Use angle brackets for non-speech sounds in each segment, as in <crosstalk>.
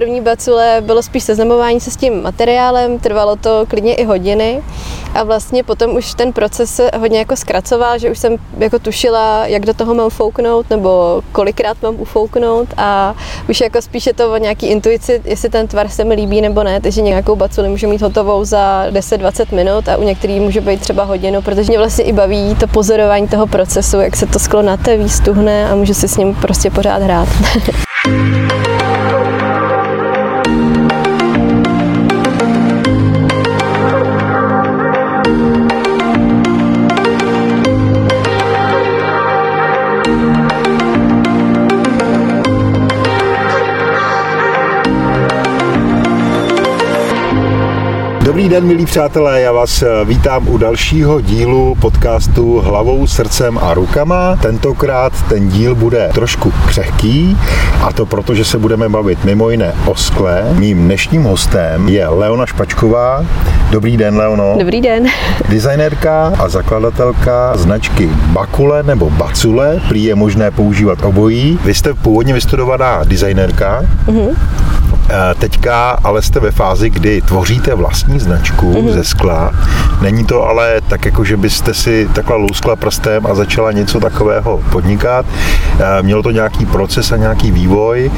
první bacule bylo spíš seznamování se s tím materiálem, trvalo to klidně i hodiny. A vlastně potom už ten proces se hodně jako zkracoval, že už jsem jako tušila, jak do toho mám fouknout nebo kolikrát mám ufouknout. A už jako spíš je to o nějaký intuici, jestli ten tvar se mi líbí nebo ne, takže nějakou baculi můžu mít hotovou za 10-20 minut a u některých může být třeba hodinu, protože mě vlastně i baví to pozorování toho procesu, jak se to sklo nateví, stuhne a můžu si s ním prostě pořád hrát. <laughs> Dobrý den, milí přátelé, já vás eh, vítám u dalšího dílu podcastu Hlavou, srdcem a rukama. Tentokrát ten díl bude trošku křehký a to proto, že se budeme bavit mimo jiné o skle. Mým dnešním hostem je Leona Špačková. Dobrý den, Leono. Dobrý den. Designérka a zakladatelka značky Bakule nebo Bacule. Prý je možné používat obojí. Vy jste původně vystudovaná designérka. Mm-hmm. Teďka ale jste ve fázi, kdy tvoříte vlastní značku mm-hmm. ze skla. Není to ale tak, jako že byste si takhle louskla prstem a začala něco takového podnikat. Mělo to nějaký proces a nějaký vývoj.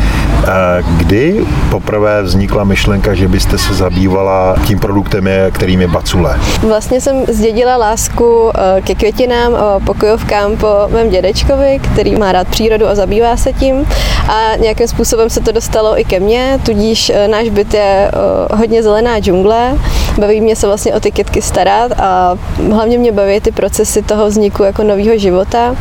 Kdy poprvé vznikla myšlenka, že byste se zabývala tím produktem, kterým je bacule? Vlastně jsem zdědila lásku ke květinám, pokojovkám po mém dědečkovi, který má rád přírodu a zabývá se tím. A nějakým způsobem se to dostalo i ke mně, tudíž tudíž eh, náš byt je eh, hodně zelená džungle, baví mě se vlastně o ty kytky starat a hlavně mě baví ty procesy toho vzniku jako nového života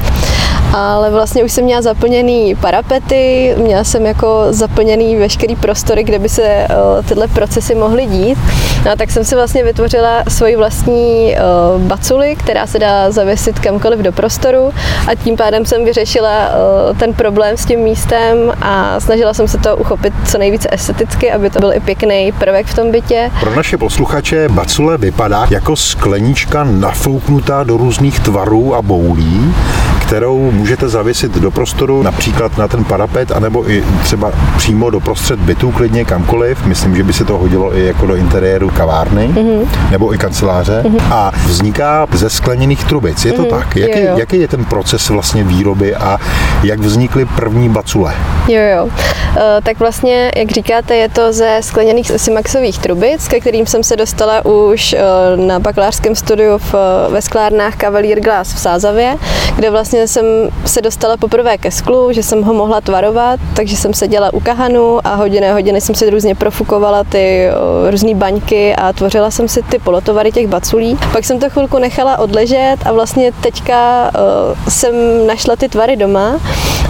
ale vlastně už jsem měla zaplněný parapety, měla jsem jako zaplněný veškerý prostory, kde by se uh, tyhle procesy mohly dít. No, tak jsem si vlastně vytvořila svoji vlastní uh, baculi, která se dá zavěsit kamkoliv do prostoru a tím pádem jsem vyřešila uh, ten problém s tím místem a snažila jsem se to uchopit co nejvíce esteticky, aby to byl i pěkný prvek v tom bytě. Pro naše posluchače bacule vypadá jako sklenička nafouknutá do různých tvarů a boulí, kterou můžete zavěsit do prostoru, například na ten parapet, anebo i třeba přímo do prostřed bytu, klidně kamkoliv. Myslím, že by se to hodilo i jako do interiéru kavárny mm-hmm. nebo i kanceláře. Mm-hmm. A vzniká ze skleněných trubic. Je to mm-hmm. tak? Jaký, jo, jo. jaký je ten proces vlastně výroby a jak vznikly první bacule? Jo, jo. E, tak vlastně, jak říkáte, je to ze skleněných simaxových trubic, ke kterým jsem se dostala už e, na bakalářském studiu v, ve sklárnách Cavalier Glass v Sázavě, kde vlastně jsem se dostala poprvé ke sklu, že jsem ho mohla tvarovat, takže jsem seděla u kahanu a hodiny a hodiny jsem si různě profukovala ty různé baňky a tvořila jsem si ty polotovary těch baculí. Pak jsem to chvilku nechala odležet a vlastně teďka jsem našla ty tvary doma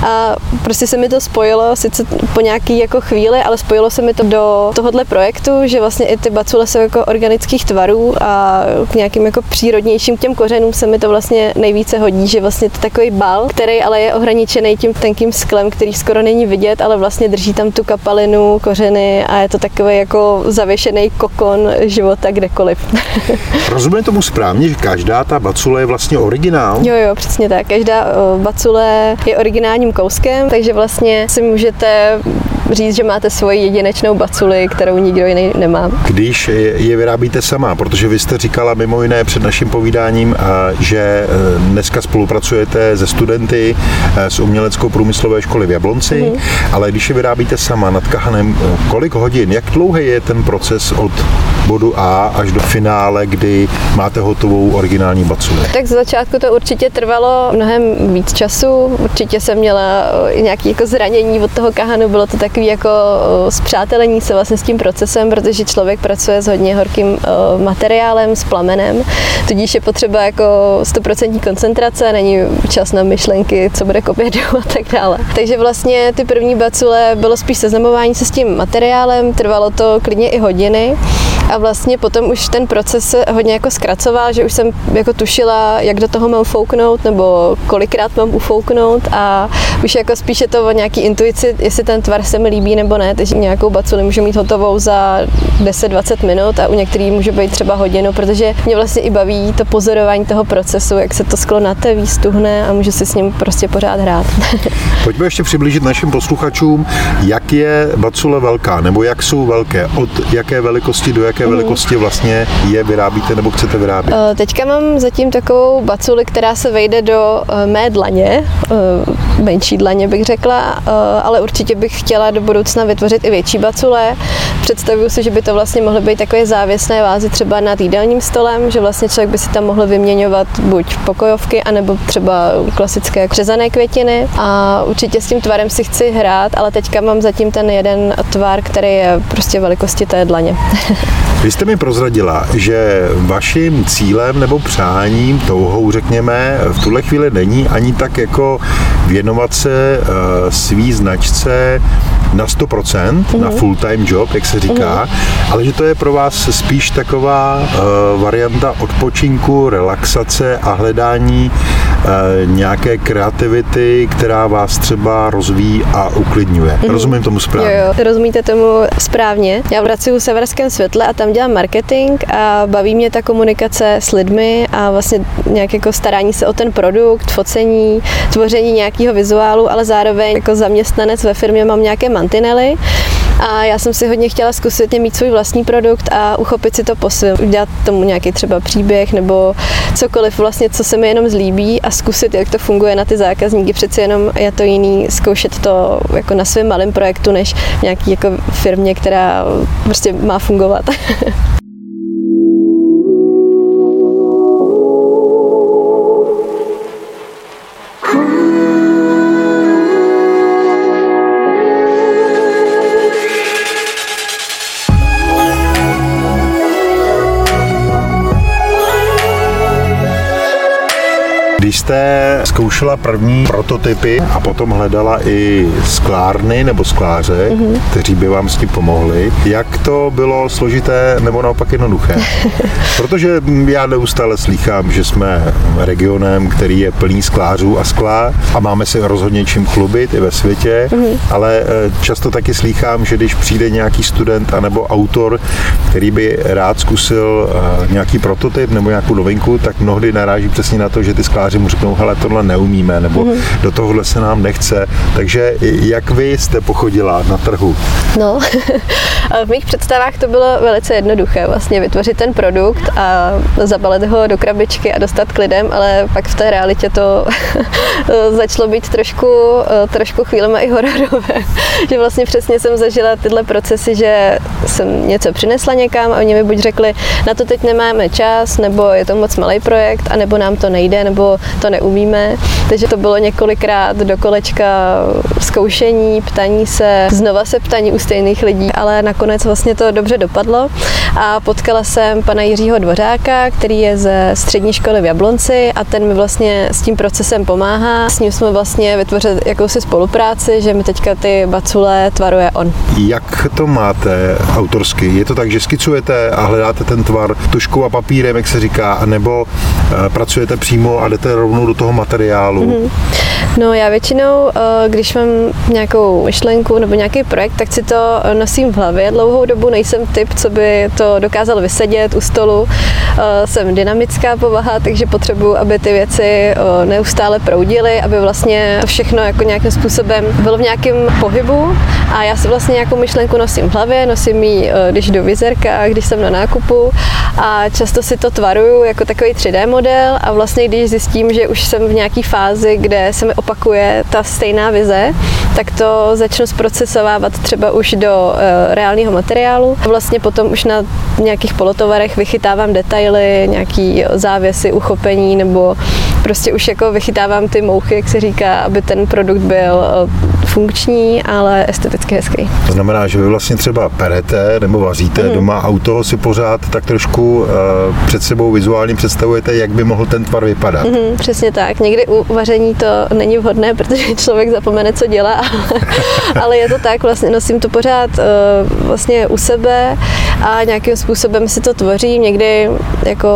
a prostě se mi to spojilo, sice po nějaký jako chvíli, ale spojilo se mi to do tohohle projektu, že vlastně i ty bacule jsou jako organických tvarů a k nějakým jako přírodnějším těm kořenům se mi to vlastně nejvíce hodí, že vlastně to takový bal, který ale je ohraničený tím tenkým sklem, který skoro není vidět, ale vlastně drží tam tu kapalinu, kořeny a je to takový jako zavěšený kokon života kdekoliv. <laughs> Rozumím tomu správně, že každá ta bacule je vlastně originál? Jo, jo, přesně tak. Každá bacule je originálním kouskem, takže vlastně si můžete říct, že máte svoji jedinečnou baculi, kterou nikdo jiný nemá. Když je vyrábíte sama, protože vy jste říkala mimo jiné před naším povídáním, že e, dneska spolupracujete se studenty e, z uměleckou průmyslové školy v Jablonci, mm-hmm. ale když je vyrábíte sama nad kahanem, e, kolik hodin, jak dlouhý je ten proces od bodu A až do finále, kdy máte hotovou originální baculi? Tak z začátku to určitě trvalo mnohem víc času. Určitě jsem měla nějaké jako zranění od toho kahanu, bylo to takový jako zpřátelení se vlastně s tím procesem, protože člověk pracuje s hodně horkým materiálem, s plamenem, tudíž je potřeba jako 100% koncentrace, není čas na myšlenky, co bude k obědu a tak dále. Takže vlastně ty první bacule bylo spíš seznamování se s tím materiálem, trvalo to klidně i hodiny. A vlastně potom už ten proces se hodně jako zkracoval, že už jsem jako tušila, jak do toho mám fouknout, nebo kolikrát mám ufouknout. A už jako spíše to o nějaký intuici, jestli ten tvar se mi líbí nebo ne, takže nějakou baculi můžu mít hotovou za 10-20 minut a u některých může být třeba hodinu, protože mě vlastně i baví to pozorování toho procesu, jak se to sklo nateví, stuhne a můžu si s ním prostě pořád hrát. <laughs> Pojďme ještě přiblížit našim posluchačům, jak je bacule velká, nebo jak jsou velké, od jaké velikosti do jaké mm. velikosti vlastně je vyrábíte nebo chcete vyrábět? Eh, teďka mám zatím takovou baculi, která se vejde do eh, mé dlaně, eh, menší dlaně bych řekla, ale určitě bych chtěla do budoucna vytvořit i větší bacule. Představuju si, že by to vlastně mohly být takové závěsné vázy třeba nad jídelním stolem, že vlastně člověk by si tam mohl vyměňovat buď pokojovky, anebo třeba klasické křezané květiny. A určitě s tím tvarem si chci hrát, ale teďka mám zatím ten jeden tvar, který je prostě velikosti té dlaně. Vy jste mi prozradila, že vaším cílem nebo přáním, touhou řekněme, v tuhle chvíli není ani tak jako věnovat se uh, svý značce na 100%, mm-hmm. na mhm. full-time job, jak se říká, mm-hmm. ale že to je pro vás spíš taková uh, varianta odpočinku, relaxace a hledání nějaké kreativity, která vás třeba rozvíjí a uklidňuje. Mm-hmm. Rozumím tomu správně? Jo, jo, rozumíte tomu správně. Já pracuji v Severském světle a tam dělám marketing a baví mě ta komunikace s lidmi a vlastně nějak jako starání se o ten produkt, focení, tvoření nějakého vizuálu, ale zároveň jako zaměstnanec ve firmě mám nějaké mantinely a já jsem si hodně chtěla zkusit mít svůj vlastní produkt a uchopit si to po svém, udělat tomu nějaký třeba příběh nebo cokoliv vlastně, co se mi jenom zlíbí a zkusit, jak to funguje na ty zákazníky. Přeci jenom je to jiný zkoušet to jako na svém malém projektu, než nějaký jako firmě, která prostě má fungovat. <laughs> Když jste zkoušela první prototypy a potom hledala i sklárny nebo skláře, mm-hmm. kteří by vám s tím pomohli, jak to bylo složité nebo naopak jednoduché? <laughs> Protože já neustále slýchám, že jsme regionem, který je plný sklářů a skla a máme si rozhodně čím chlubit i ve světě, mm-hmm. ale eh, často taky slýchám, že když přijde nějaký student anebo autor, který by rád zkusil eh, nějaký prototyp nebo nějakou novinku, tak mnohdy naráží přesně na to, že ty skláři mu řeknou, hele, tohle neumíme, nebo mm-hmm. do tohohle se nám nechce. Takže jak vy jste pochodila na trhu? No, <laughs> v mých představách to bylo velice jednoduché, vlastně vytvořit ten produkt a zabalit ho do krabičky a dostat k lidem, ale pak v té realitě to <laughs> začalo být trošku, trošku chvílema i hororové. <laughs> že vlastně přesně jsem zažila tyhle procesy, že jsem něco přinesla někam a oni mi buď řekli, na to teď nemáme čas, nebo je to moc malý projekt, a nebo nám to nejde, nebo to neumíme. Takže to bylo několikrát do kolečka zkoušení, ptaní se, znova se ptaní u stejných lidí, ale nakonec vlastně to dobře dopadlo a potkala jsem pana Jiřího Dvořáka, který je ze střední školy v Jablonci a ten mi vlastně s tím procesem pomáhá. S ním jsme vlastně vytvořili jakousi spolupráci, že mi teďka ty bacule tvaruje on. Jak to máte autorsky? Je to tak, že skicujete a hledáte ten tvar tuškou a papírem, jak se říká, nebo eh, pracujete přímo a jdete rovnou do toho materiálu? Mm-hmm. No já většinou, eh, když mám nějakou myšlenku nebo nějaký projekt, tak si to nosím v hlavě. Dlouhou dobu nejsem typ, co by to dokázal vysedět u stolu. Eh, jsem dynamická povaha, takže potřebuji, aby ty věci eh, neustále proudily, aby vlastně to všechno jako nějakým způsobem bylo v nějakém pohybu a já si vlastně nějakou myšlenku nosím v hlavě, nosím ji, když do vizerka, když jsem na nákupu a často si to tvaruju jako takový 3D model a vlastně když zjistím, že už jsem v nějaké fázi, kde se mi opakuje ta stejná vize, tak to začnu zprocesovávat třeba už do uh, reálného materiálu. Vlastně potom už na nějakých polotovarech vychytávám detaily, nějaký závěsy, uchopení nebo prostě už jako vychytávám ty mouchy, jak se říká, aby ten produkt byl uh, funkční, ale esteticky hezký. To znamená, že vy vlastně třeba perete nebo vaříte mm. doma auto si pořád tak trošku uh, před sebou vizuálně představujete, jak by mohl ten tvar vypadat. Mm, přesně tak. Někdy u vaření to není vhodné, protože člověk zapomene, co dělá, <laughs> ale je to tak, vlastně nosím to pořád uh, vlastně u sebe a nějakým způsobem si to tvořím. Někdy jako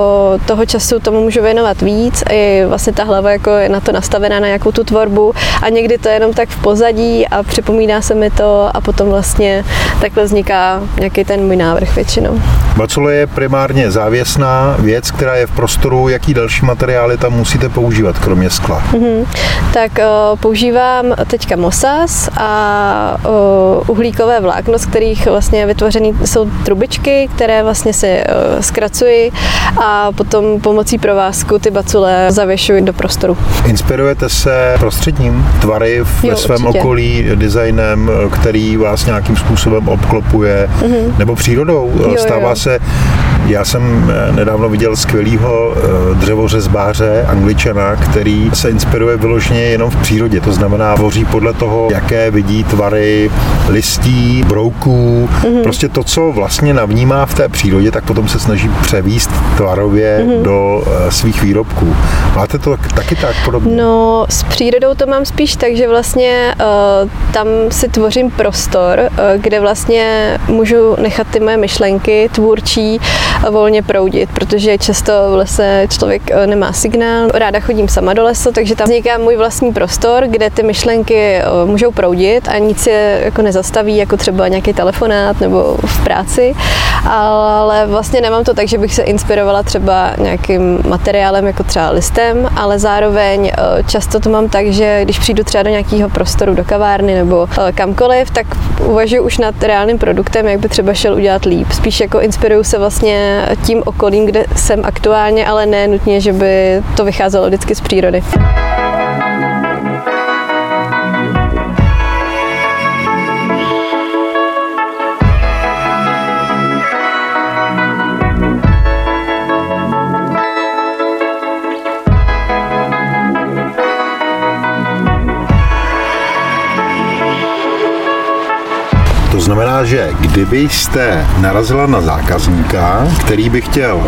toho času tomu můžu věnovat víc i vlastně ta hlava jako je na to nastavená na nějakou tu tvorbu a někdy to je jenom tak v pozadí a připomíná se mi to a potom vlastně takhle vzniká nějaký ten můj návrh většinou. Bacule je primárně závěsná věc, která je v prostoru. Jaký další materiály tam musíte používat, kromě skla? Mm-hmm. Tak uh, používám teďka mosas a uh, uhlíkové vlákno, z kterých vlastně vytvořený jsou trubičky, které vlastně si uh, zkracuji a potom pomocí provázku ty bacule zavěšuji do prostoru. Inspirujete se prostředním tvary ve jo, svém určitě. okolí, designem, který vás nějakým způsobem obklopuje, mm-hmm. nebo přírodou? Jo, Stává jo. se já jsem eh, nedávno viděl skvělého eh, dřevořezbáře angličana, který se inspiruje vyloženě jenom v přírodě. To znamená, tvoří podle toho, jaké vidí tvary listí, brouků, mm-hmm. prostě to, co vlastně navnímá v té přírodě, tak potom se snaží převíst tvarově mm-hmm. do eh, svých výrobků. Máte to taky tak podobně? No, s přírodou to mám spíš tak, že vlastně uh, tam si tvořím prostor, uh, kde vlastně můžu nechat ty moje myšlenky tvůrčí volně proudit, protože často v lese člověk eh, nemá signál. Ráda chodím sama do lesa, takže tam vzniká můj vlastní prostor, kde ty myšlenky eh, můžou proudit a nic je jako nezastaví, jako třeba nějaký telefonát nebo v práci. Ale vlastně nemám to tak, že bych se inspirovala třeba nějakým materiálem, jako třeba listem, ale zároveň eh, často to mám tak, že když přijdu třeba do nějakého prostoru, do kavárny nebo kamkoliv, tak uvažuji už nad reálným produktem, jak by třeba šel udělat líp. Spíš jako inspiruju se vlastně tím okolím, kde jsem aktuálně, ale ne nutně, že by to vycházelo vždycky z přírody. Znamená, že kdybyste narazila na zákazníka, který by chtěl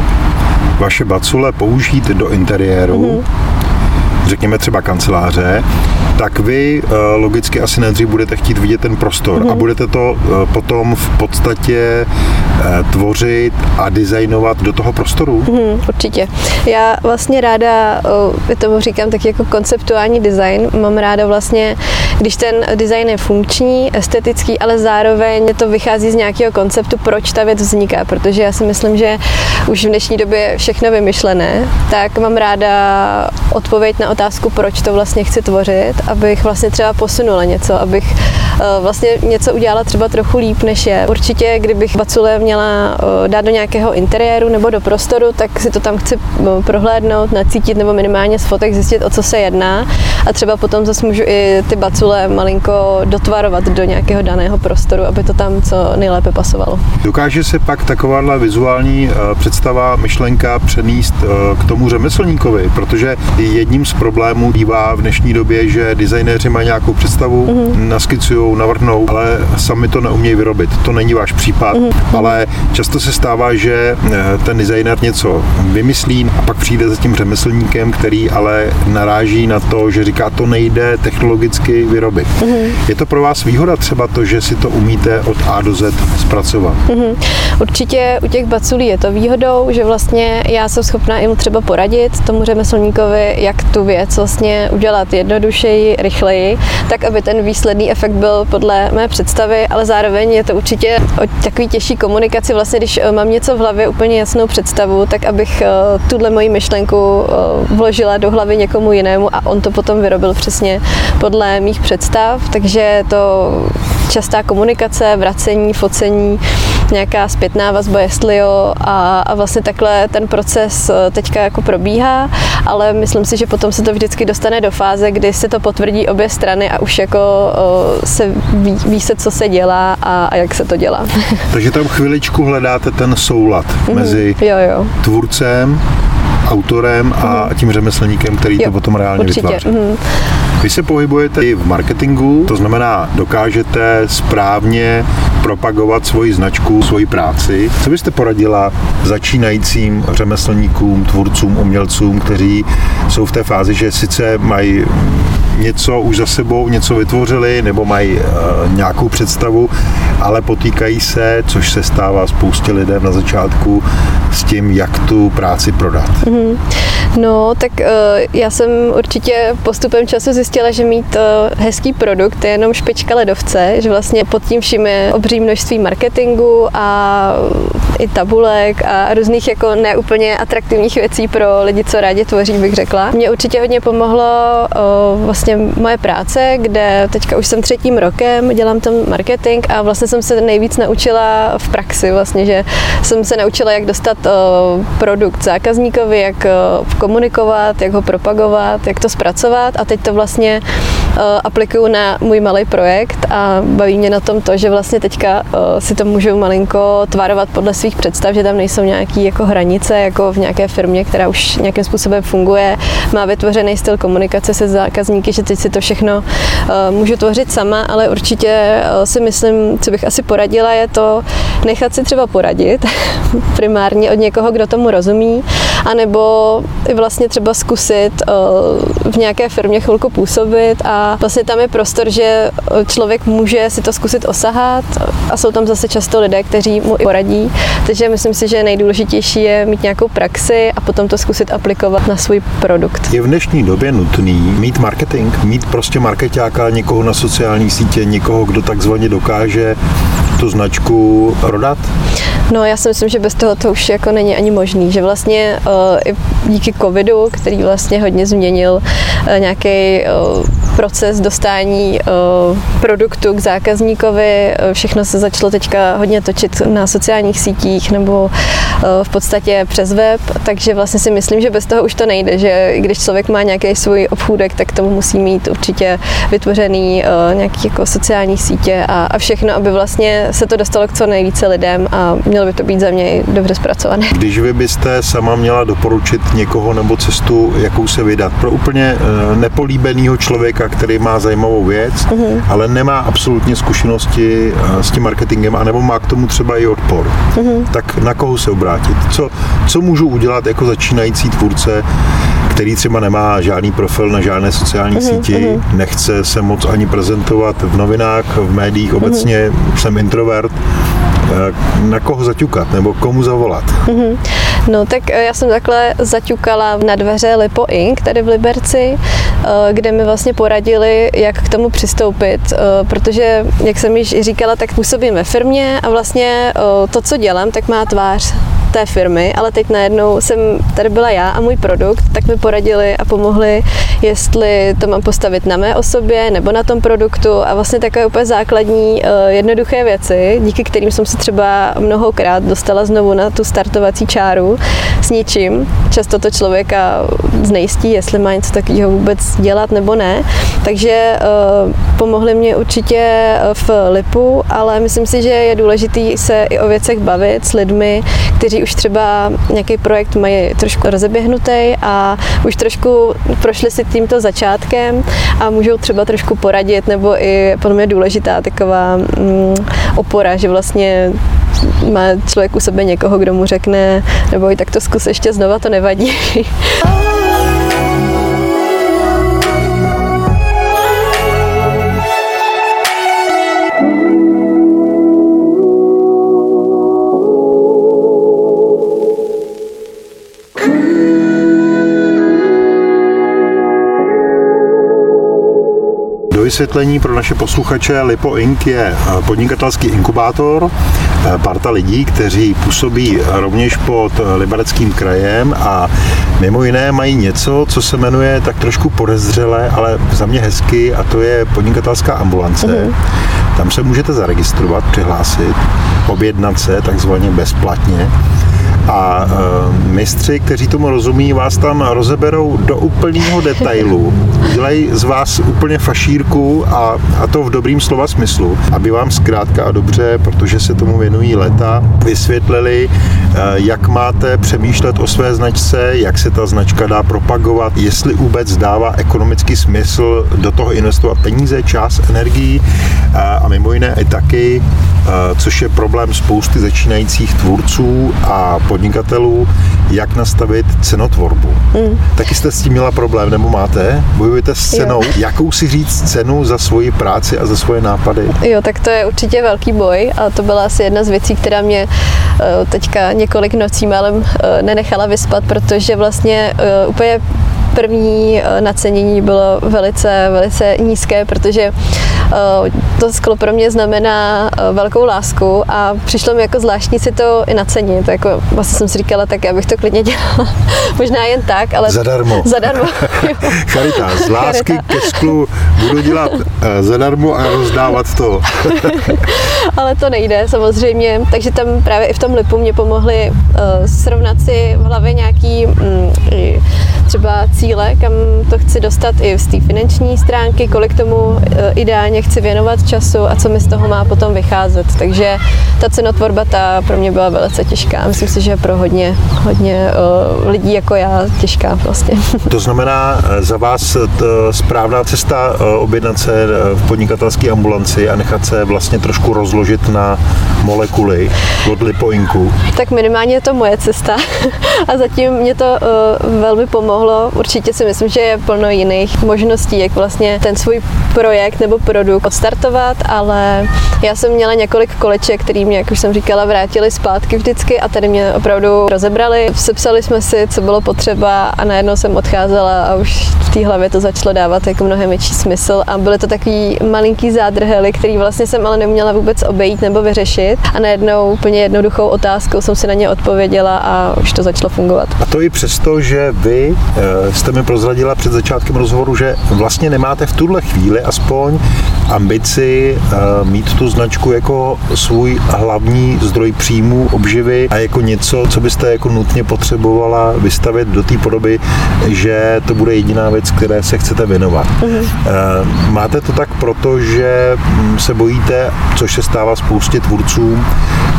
vaše bacule použít do interiéru, mm-hmm řekněme třeba kanceláře, tak vy eh, logicky asi nejdřív budete chtít vidět ten prostor mm-hmm. a mhm. budete to eh, potom v podstatě tvořit a designovat do toho prostoru? Mm, určitě. Já vlastně ráda, já tomu říkám tak jako konceptuální design, mám ráda vlastně, když ten design je funkční, estetický, ale zároveň to vychází z nějakého konceptu, proč ta věc vzniká, protože já si myslím, že už v dnešní době je všechno vymyšlené, tak mám ráda odpověď na otázku, proč to vlastně chci tvořit, abych vlastně třeba posunula něco, abych eh, vlastně něco udělala třeba trochu líp, než je. Určitě, kdybych bacule měla eh, dát do nějakého interiéru nebo do prostoru, tak si to tam chci eh, prohlédnout, nacítit nebo minimálně z fotek zjistit, o co se jedná a třeba potom zase můžu i ty bacule malinko dotvarovat do nějakého daného prostoru, aby to tam co nejlépe pasovalo. Dokáže se pak takováhle vizuální představa, myšlenka přenést k tomu řemeslníkovi, protože jedním z problémů bývá v dnešní době, že designéři mají nějakou představu, mm-hmm. naskicují, navrhnou, ale sami to neumějí vyrobit. To není váš případ, mm-hmm. ale často se stává, že eh, ten designer něco vymyslí a pak přijde za tím řemeslníkem, který ale naráží na to, že říká, to nejde technologicky vyrobit. Mm-hmm. Je to pro vás výhoda třeba to, že si to umíte od A do Z zpracovat? Mm-hmm. Určitě u těch baculí je to výhodou, že vlastně já jsem schopná jim třeba poradit tomu řemeslníkovi, jak tu věc vlastně udělat jednodušeji, rychleji, tak aby ten výsledný efekt byl podle mé představy, ale zároveň je to určitě o takový těžší komunikaci, vlastně když eh, mám něco v hlavě, úplně jasnou představu, tak abych eh, tuhle moji myšlenku eh, vložila do hlavy někomu jinému a on to potom vyrobil přesně podle mých představ, takže to častá komunikace, vracení, focení, nějaká zpětná vazba, jestli jo, a, a vlastně takhle ten proces teďka jako probíhá, ale myslím si, že potom se to vždycky dostane do fáze, kdy se to potvrdí obě strany a už jako o, se ví, ví se, co se dělá a, a jak se to dělá. <laughs> Takže tam chviličku hledáte ten soulad mm-hmm. mezi jo, jo. tvůrcem autorem a tím řemeslníkem, který Jo, to potom reálně určitě. vytváří. Mhm. Vy se pohybujete i v marketingu, to znamená, dokážete správně propagovat svoji značku, svoji práci. Co byste poradila začínajícím řemeslníkům, tvůrcům, umělcům, kteří jsou v té fázi, že sice mají něco už za sebou, něco vytvořili, nebo mají uh, nějakou představu, ale potýkají se, což se stává spoustě lidem na začátku, s tím, jak tu práci prodat. Mm-hmm. No, tak uh, já jsem určitě postupem času zjistila, že mít uh, hezký produkt je jenom špička ledovce, že vlastně pod tím vším je obří množství marketingu a i tabulek a různých jako neúplně atraktivních věcí pro lidi, co rádi tvoří, bych řekla. Mě určitě hodně pomohlo uh, vlastně moje práce, kde teďka už jsem třetím rokem, dělám tam marketing a vlastně jsem se nejvíc naučila v praxi vlastně, že jsem se naučila, jak dostat uh, produkt zákazníkovi, jak uh, komunikovat, jak ho propagovat, jak to zpracovat a teď to vlastně aplikuju na můj malý projekt a baví mě na tom to, že vlastně teďka uh, si to můžu malinko tvarovat podle svých představ, že tam nejsou nějaké jako hranice, jako v nějaké firmě, která už nějakým způsobem funguje, má vytvořený styl komunikace se zákazníky, že teď si to všechno uh, můžu tvořit sama, ale určitě si myslím, co bych asi poradila, je to nechat si třeba poradit <laughs> primárně od někoho, kdo tomu rozumí, anebo i vlastně třeba zkusit uh, v nějaké firmě chvilku působit a vlastně tam je prostor, že člověk může si to zkusit osahat. A jsou tam zase často lidé, kteří mu i poradí, takže myslím si, že nejdůležitější je mít nějakou praxi a potom to zkusit aplikovat na svůj produkt. Je v dnešní době nutný mít marketing, mít prostě marketáka, někoho na sociální sítě, někoho, kdo takzvaně dokáže tu značku prodat? No já si myslím, že bez toho to už jako není ani možný, že vlastně uh, i díky covidu, který vlastně hodně změnil uh, nějaký uh, proces dostání uh, produktu k zákazníkovi, uh, všechno se začalo teďka hodně točit na sociálních sítích nebo uh, v podstatě přes web, takže vlastně si myslím, že bez toho už to nejde, že když člověk má nějaký svůj obchůdek, tak tomu musí mít určitě vytvořený nějaký jako sociální sítě a, a všechno, aby vlastně se to dostalo k co nejvíce lidem a mělo by to být za mě dobře zpracované. Když vy byste sama měla doporučit někoho nebo cestu, jakou se vydat pro úplně nepolíbeného člověka, který má zajímavou věc, mm-hmm. ale nemá absolutně zkušenosti s tím marketingem, anebo má k tomu třeba i odpor, mm-hmm. tak na koho se obrátit? Co, co můžu udělat jako začínající tvůrce, který třeba nemá žádný profil na žádné sociální mm-hmm, síti, mm-hmm. nechce se moc ani prezentovat v novinách, v médiích, obecně mm-hmm. jsem introvert, na koho zaťukat nebo komu zavolat? Mm-hmm. No tak já jsem takhle zaťukala na dveře Lipo Inc. tady v Liberci, kde mi vlastně poradili, jak k tomu přistoupit, protože, jak jsem již říkala, tak působím ve firmě a vlastně to, co dělám, tak má tvář té firmy, ale teď najednou jsem tady byla já a můj produkt, tak mi poradili a pomohli, jestli to mám postavit na mé osobě nebo na tom produktu a vlastně takové úplně základní jednoduché věci, díky kterým jsem se třeba mnohokrát dostala znovu na tu startovací čáru s ničím. Často to člověka znejistí, jestli má něco takového vůbec dělat nebo ne. Takže uh, pomohli mě určitě v Lipu, ale myslím si, že je důležité se i o věcech bavit s lidmi, kteří už třeba nějaký projekt mají trošku rozeběhnutý a už trošku prošli si tímto začátkem a můžou třeba trošku poradit, nebo i podle mě důležitá taková mm, opora, že vlastně má člověk u sebe někoho, kdo mu řekne, nebo i tak to zkus ještě znova, to nevadí. <laughs> vysvětlení pro naše posluchače, Lipo Inc. je eh, podnikatelský inkubátor, eh, parta lidí, kteří působí rovněž pod eh, Libereckým krajem a mimo jiné mají něco, co se jmenuje tak trošku podezřele, ale za mě hezky a to je podnikatelská ambulance. Mm-hmm. Tam se můžete zaregistrovat, přihlásit, objednat se takzvaně bezplatně a uh, mistři, kteří tomu rozumí, vás tam rozeberou do úplného detailu. Dělají z vás úplně fašírku a, a to v dobrým slova smyslu, aby vám zkrátka a dobře, protože se tomu věnují leta, vysvětlili, uh, jak máte přemýšlet o své značce, jak se ta značka dá propagovat, jestli vůbec dává ekonomický smysl do toho investovat peníze, čas, energii a, a mimo jiné i taky, a, což je problém spousty začínajících tvůrců a podnikatelů, jak nastavit cenotvorbu. Mm. Taky jste s tím měla problém, nebo máte? Bojujete s cenou. Jo. Jakou si říct cenu za svoji práci a za svoje nápady? Jo, tak to je určitě velký boj a to byla asi jedna z věcí, která mě eh, teďka několik nocí málem eh, nenechala vyspat, protože vlastně eh, úplně první nacenění bylo velice, velice nízké, protože Eh, to sklo pro mě znamená eh, velkou lásku a přišlo mi jako zvláštní si to i nacenit. Jako, vlastně jsem si říkala, tak já bych to klidně dělala. <laughs> Možná jen tak, ale... Zadarmo. <laughs> Zadarmo. <laughs> Charita, z lásky Charita. ke sklu budu dělat eh, zadarmo a rozdávat to. ale to nejde samozřejmě, takže tam právě i v tom lipu mě pomohli srovnat si v hlavě nějaký mm, třeba cíle, kam to chci dostat i z té finanční stránky, kolik tomu ideálně hodně chci věnovat času a co mi z toho má potom vycházet. Takže ta cenotvorba ta pro mě byla velice těžká. Myslím si, že pro hodně, hodně uh, lidí jako já těžká vlastně. <laughs> To znamená eh, za vás eh, správná cesta objednat se v podnikatelské ambulanci a nechat se vlastně trošku rozložit na molekuly od lipoinku? Tak minimálně je to moje cesta <laughs> a zatím mě to uh, velmi pomohlo. Určitě si myslím, že je plno jiných možností, jak vlastně ten svůj projekt nebo produkt odstartovat, ale já jsem měla několik koleček, který mě, jak už jsem říkala, vrátili zpátky vždycky a tady mě opravdu rozebrali. Sepsali jsme si, co bylo potřeba a najednou jsem odcházela a už v té hlavě to začalo dávat jako mnohem větší smysl a byly to takový malinký zádrhely, který vlastně jsem ale neměla vůbec obejít nebo vyřešit a najednou úplně jednoduchou otázkou jsem si na ně odpověděla a už to začalo fungovat. A to i přesto, že vy eh, jste mi prozradila před začátkem rozhovoru, že vlastně nemáte v tuhle chvíli aspoň ambici eh, mít tu značku jako svůj hlavní zdroj příjmů, obživy a jako něco, co byste jako nutně potřebovala vystavit do té podoby, že to bude jediná věc, které se chcete věnovat. Mm-hmm. Máte to tak proto, že hm, se bojíte, což se stává spoustě tvůrcům,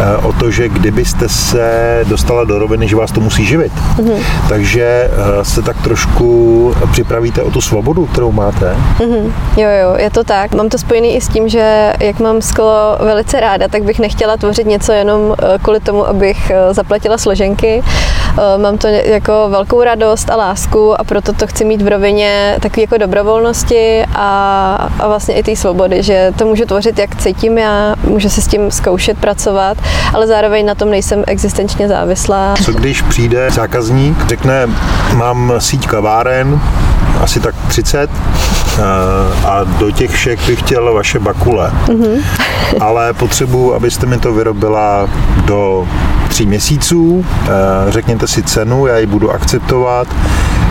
eh, o to, že kdybyste se dostala do roviny, že vás to musí živit. Mm-hmm. Takže se tak trošku připravíte o tu svobodu, kterou máte. Mm-hmm. Jo, jo, je to tak. Mám to spojený i s tím, že jak mám sklo velice ráda, tak bych nechtěla tvořit něco jenom eh, kvůli tomu, abych eh, zaplatila složenky. Eh, mám to jako velkou radost a lásku a proto to chci mít v rovině takové jako dobrovolnosti a, a vlastně i té svobody, že to můžu tvořit, jak cítím já, můžu se s tím zkoušet pracovat, ale zároveň na tom nejsem existenčně závislá. Co když přijde zákazník, řekne, mám síť kaváren, asi tak 30 a do těch všech bych chtěl vaše bakule. Mm-hmm. Ale potřebuji, abyste mi to vyrobila do tří měsíců. Řekněte si cenu, já ji budu akceptovat,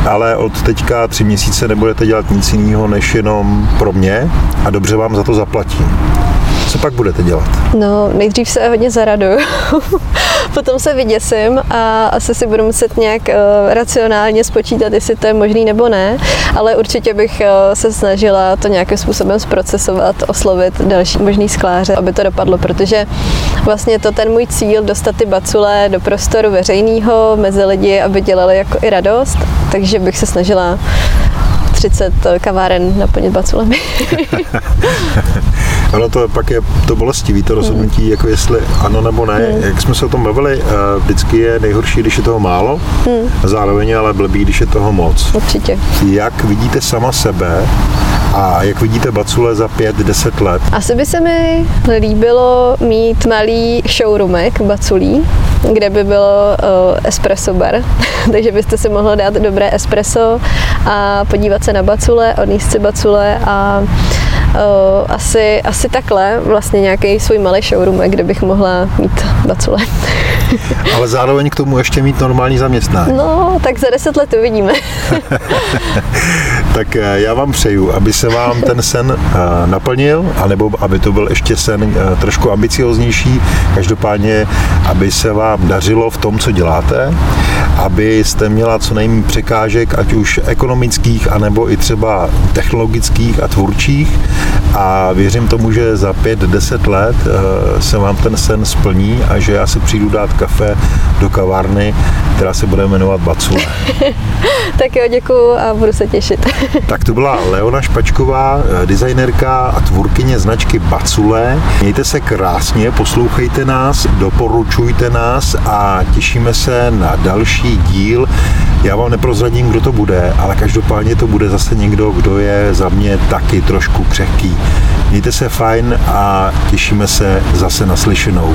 ale od teďka tři měsíce nebudete dělat nic jiného, než jenom pro mě a dobře vám za to zaplatím. Co pak budete dělat? No, nejdřív se hodně zaraduju, <laughs> potom se vyděsím a asi si budu muset nějak uh, racionálně spočítat, jestli to je možný nebo ne, ale určitě bych uh, se snažila to nějakým způsobem zprocesovat, oslovit další možný skláře, aby to dopadlo, protože vlastně to ten můj cíl, dostat ty bacule do prostoru veřejného mezi lidi, aby dělali jako i radost, takže bych se snažila 30 kaváren naplnit baculemi. ano, <laughs> to pak je to bolestivý, to rozhodnutí, hmm. jako jestli ano nebo ne. Hmm. Jak jsme se o tom bavili, eh, vždycky je nejhorší, když je toho málo, hmm. zároveň ale blbý, když je toho moc. Určitě. Jak vidíte sama sebe a jak vidíte bacule za 5-10 let? Asi by se mi líbilo mít malý showroomek baculí, kde by bylo uh, espresso bar, <laughs> takže byste si mohli dát dobré espresso a podívat se na bacule, odníst si bacule a uh, asi, asi takhle vlastně nějaký svůj malý showroom, kde bych mohla mít bacule. <laughs> Ale zároveň k tomu ještě mít normální zaměstnání. No, tak za deset let uvidíme. <laughs> tak eh, já vám přeju, aby se vám ten sen naplnil, anebo aby to byl ještě sen trošku ambicioznější. Každopádně, aby se vám dařilo v tom, co děláte, abyste měla co nejméně překážek, ať už ekonomických, anebo i třeba technologických a tvůrčích. A věřím tomu, že za 5-10 let eh, se vám ten sen splní a že já si přijdu dát kafe do kavárny, která se bude jmenovat Bacule. <laughs> tak jo, děkuju a budu se těšit. Tak to byla Leona Špačková, eh, designerka a tvůrkyně značky Bacule. Mějte se krásně, poslouchejte nás, doporučujte nás a těšíme se na další díl. Já vám neprozradím, kdo to bude, ale každopádně to bude zase někdo, kdo je za mě taky trošku křehký. Mějte se fajn a těšíme se zase naslyšenou.